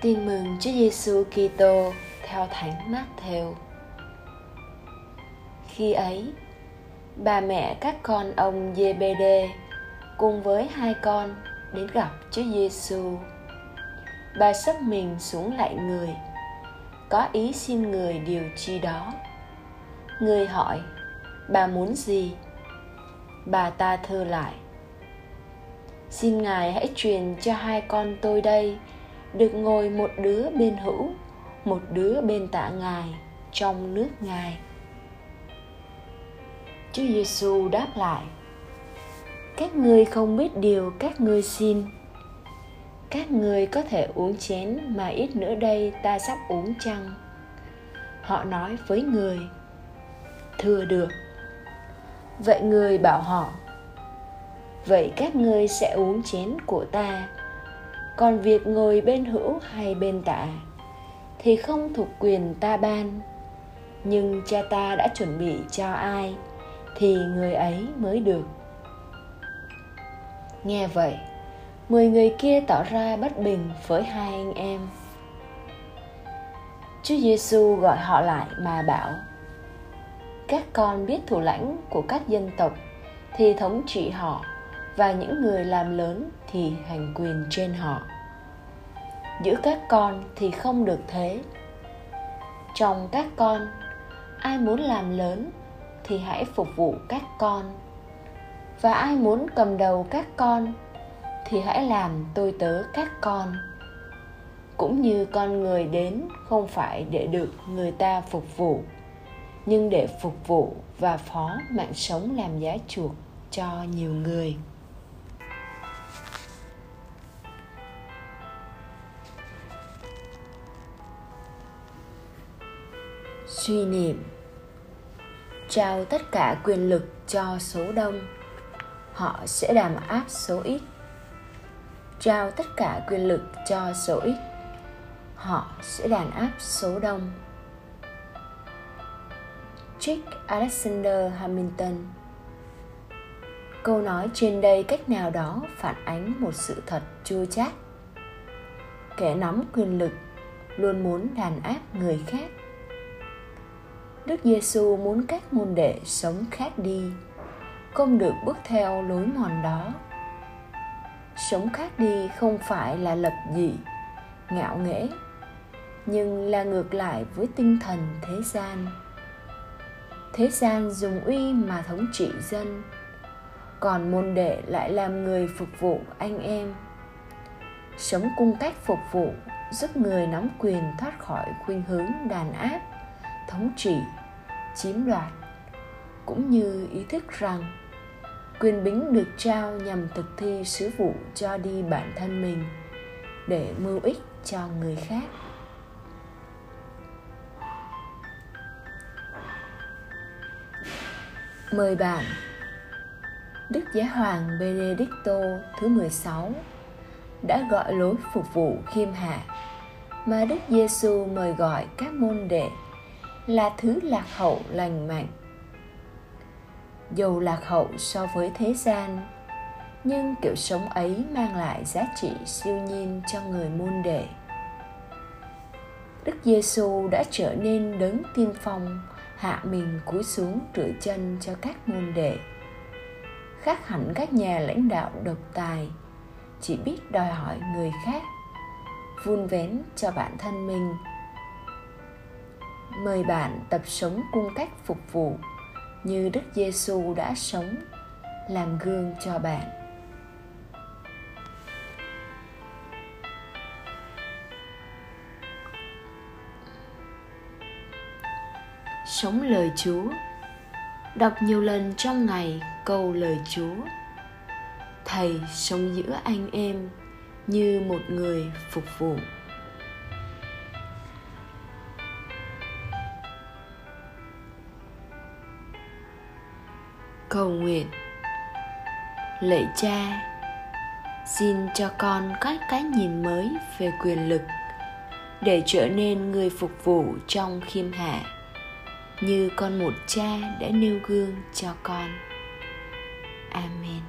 Tin mừng Chúa Giêsu Kitô theo Thánh Matthew. Khi ấy, bà mẹ các con ông Giê-bê-đê cùng với hai con đến gặp Chúa Giêsu. Bà sấp mình xuống lại người, có ý xin người điều chi đó. Người hỏi, bà muốn gì? Bà ta thưa lại, xin ngài hãy truyền cho hai con tôi đây được ngồi một đứa bên hữu, một đứa bên tạ ngài trong nước ngài. Chúa giêsu đáp lại, các ngươi không biết điều các ngươi xin. Các ngươi có thể uống chén mà ít nữa đây ta sắp uống chăng? Họ nói với người, thưa được. Vậy người bảo họ, vậy các ngươi sẽ uống chén của ta còn việc ngồi bên hữu hay bên tạ thì không thuộc quyền ta ban. Nhưng cha ta đã chuẩn bị cho ai thì người ấy mới được. Nghe vậy, mười người kia tỏ ra bất bình với hai anh em. Chúa giêsu gọi họ lại mà bảo, các con biết thủ lãnh của các dân tộc thì thống trị họ và những người làm lớn thì hành quyền trên họ. Giữa các con thì không được thế. Trong các con, ai muốn làm lớn thì hãy phục vụ các con. Và ai muốn cầm đầu các con thì hãy làm tôi tớ các con. Cũng như con người đến không phải để được người ta phục vụ, nhưng để phục vụ và phó mạng sống làm giá chuộc cho nhiều người. Suy niệm. Trao tất cả quyền lực cho số đông, họ sẽ đàm áp số ít. Trao tất cả quyền lực cho số ít, họ sẽ đàn áp số đông. Trích Alexander Hamilton. Câu nói trên đây cách nào đó phản ánh một sự thật chua chát. Kẻ nắm quyền lực luôn muốn đàn áp người khác. Đức Giêsu muốn các môn đệ sống khác đi, không được bước theo lối mòn đó. Sống khác đi không phải là lập dị, ngạo nghễ, nhưng là ngược lại với tinh thần thế gian. Thế gian dùng uy mà thống trị dân, còn môn đệ lại làm người phục vụ anh em. Sống cung cách phục vụ giúp người nắm quyền thoát khỏi khuynh hướng đàn áp thống trị, chiếm đoạt, cũng như ý thức rằng quyền bính được trao nhằm thực thi sứ vụ cho đi bản thân mình để mưu ích cho người khác. Mời bạn, Đức Giáo Hoàng Benedicto thứ 16 đã gọi lối phục vụ khiêm hạ mà Đức Giêsu mời gọi các môn đệ là thứ lạc hậu lành mạnh. Dù lạc hậu so với thế gian, nhưng kiểu sống ấy mang lại giá trị siêu nhiên cho người môn đệ. Đức giêsu đã trở nên đấng tiên phong, hạ mình cúi xuống rửa chân cho các môn đệ, khác hẳn các nhà lãnh đạo độc tài, chỉ biết đòi hỏi người khác, vun vén cho bản thân mình mời bạn tập sống cung cách phục vụ như Đức Giêsu đã sống, làm gương cho bạn. Sống lời Chúa. Đọc nhiều lần trong ngày câu lời Chúa. Thầy sống giữa anh em như một người phục vụ. Cầu nguyện. Lạy cha, xin cho con có cái nhìn mới về quyền lực, để trở nên người phục vụ trong khiêm hạ, như con một cha đã nêu gương cho con. Amen.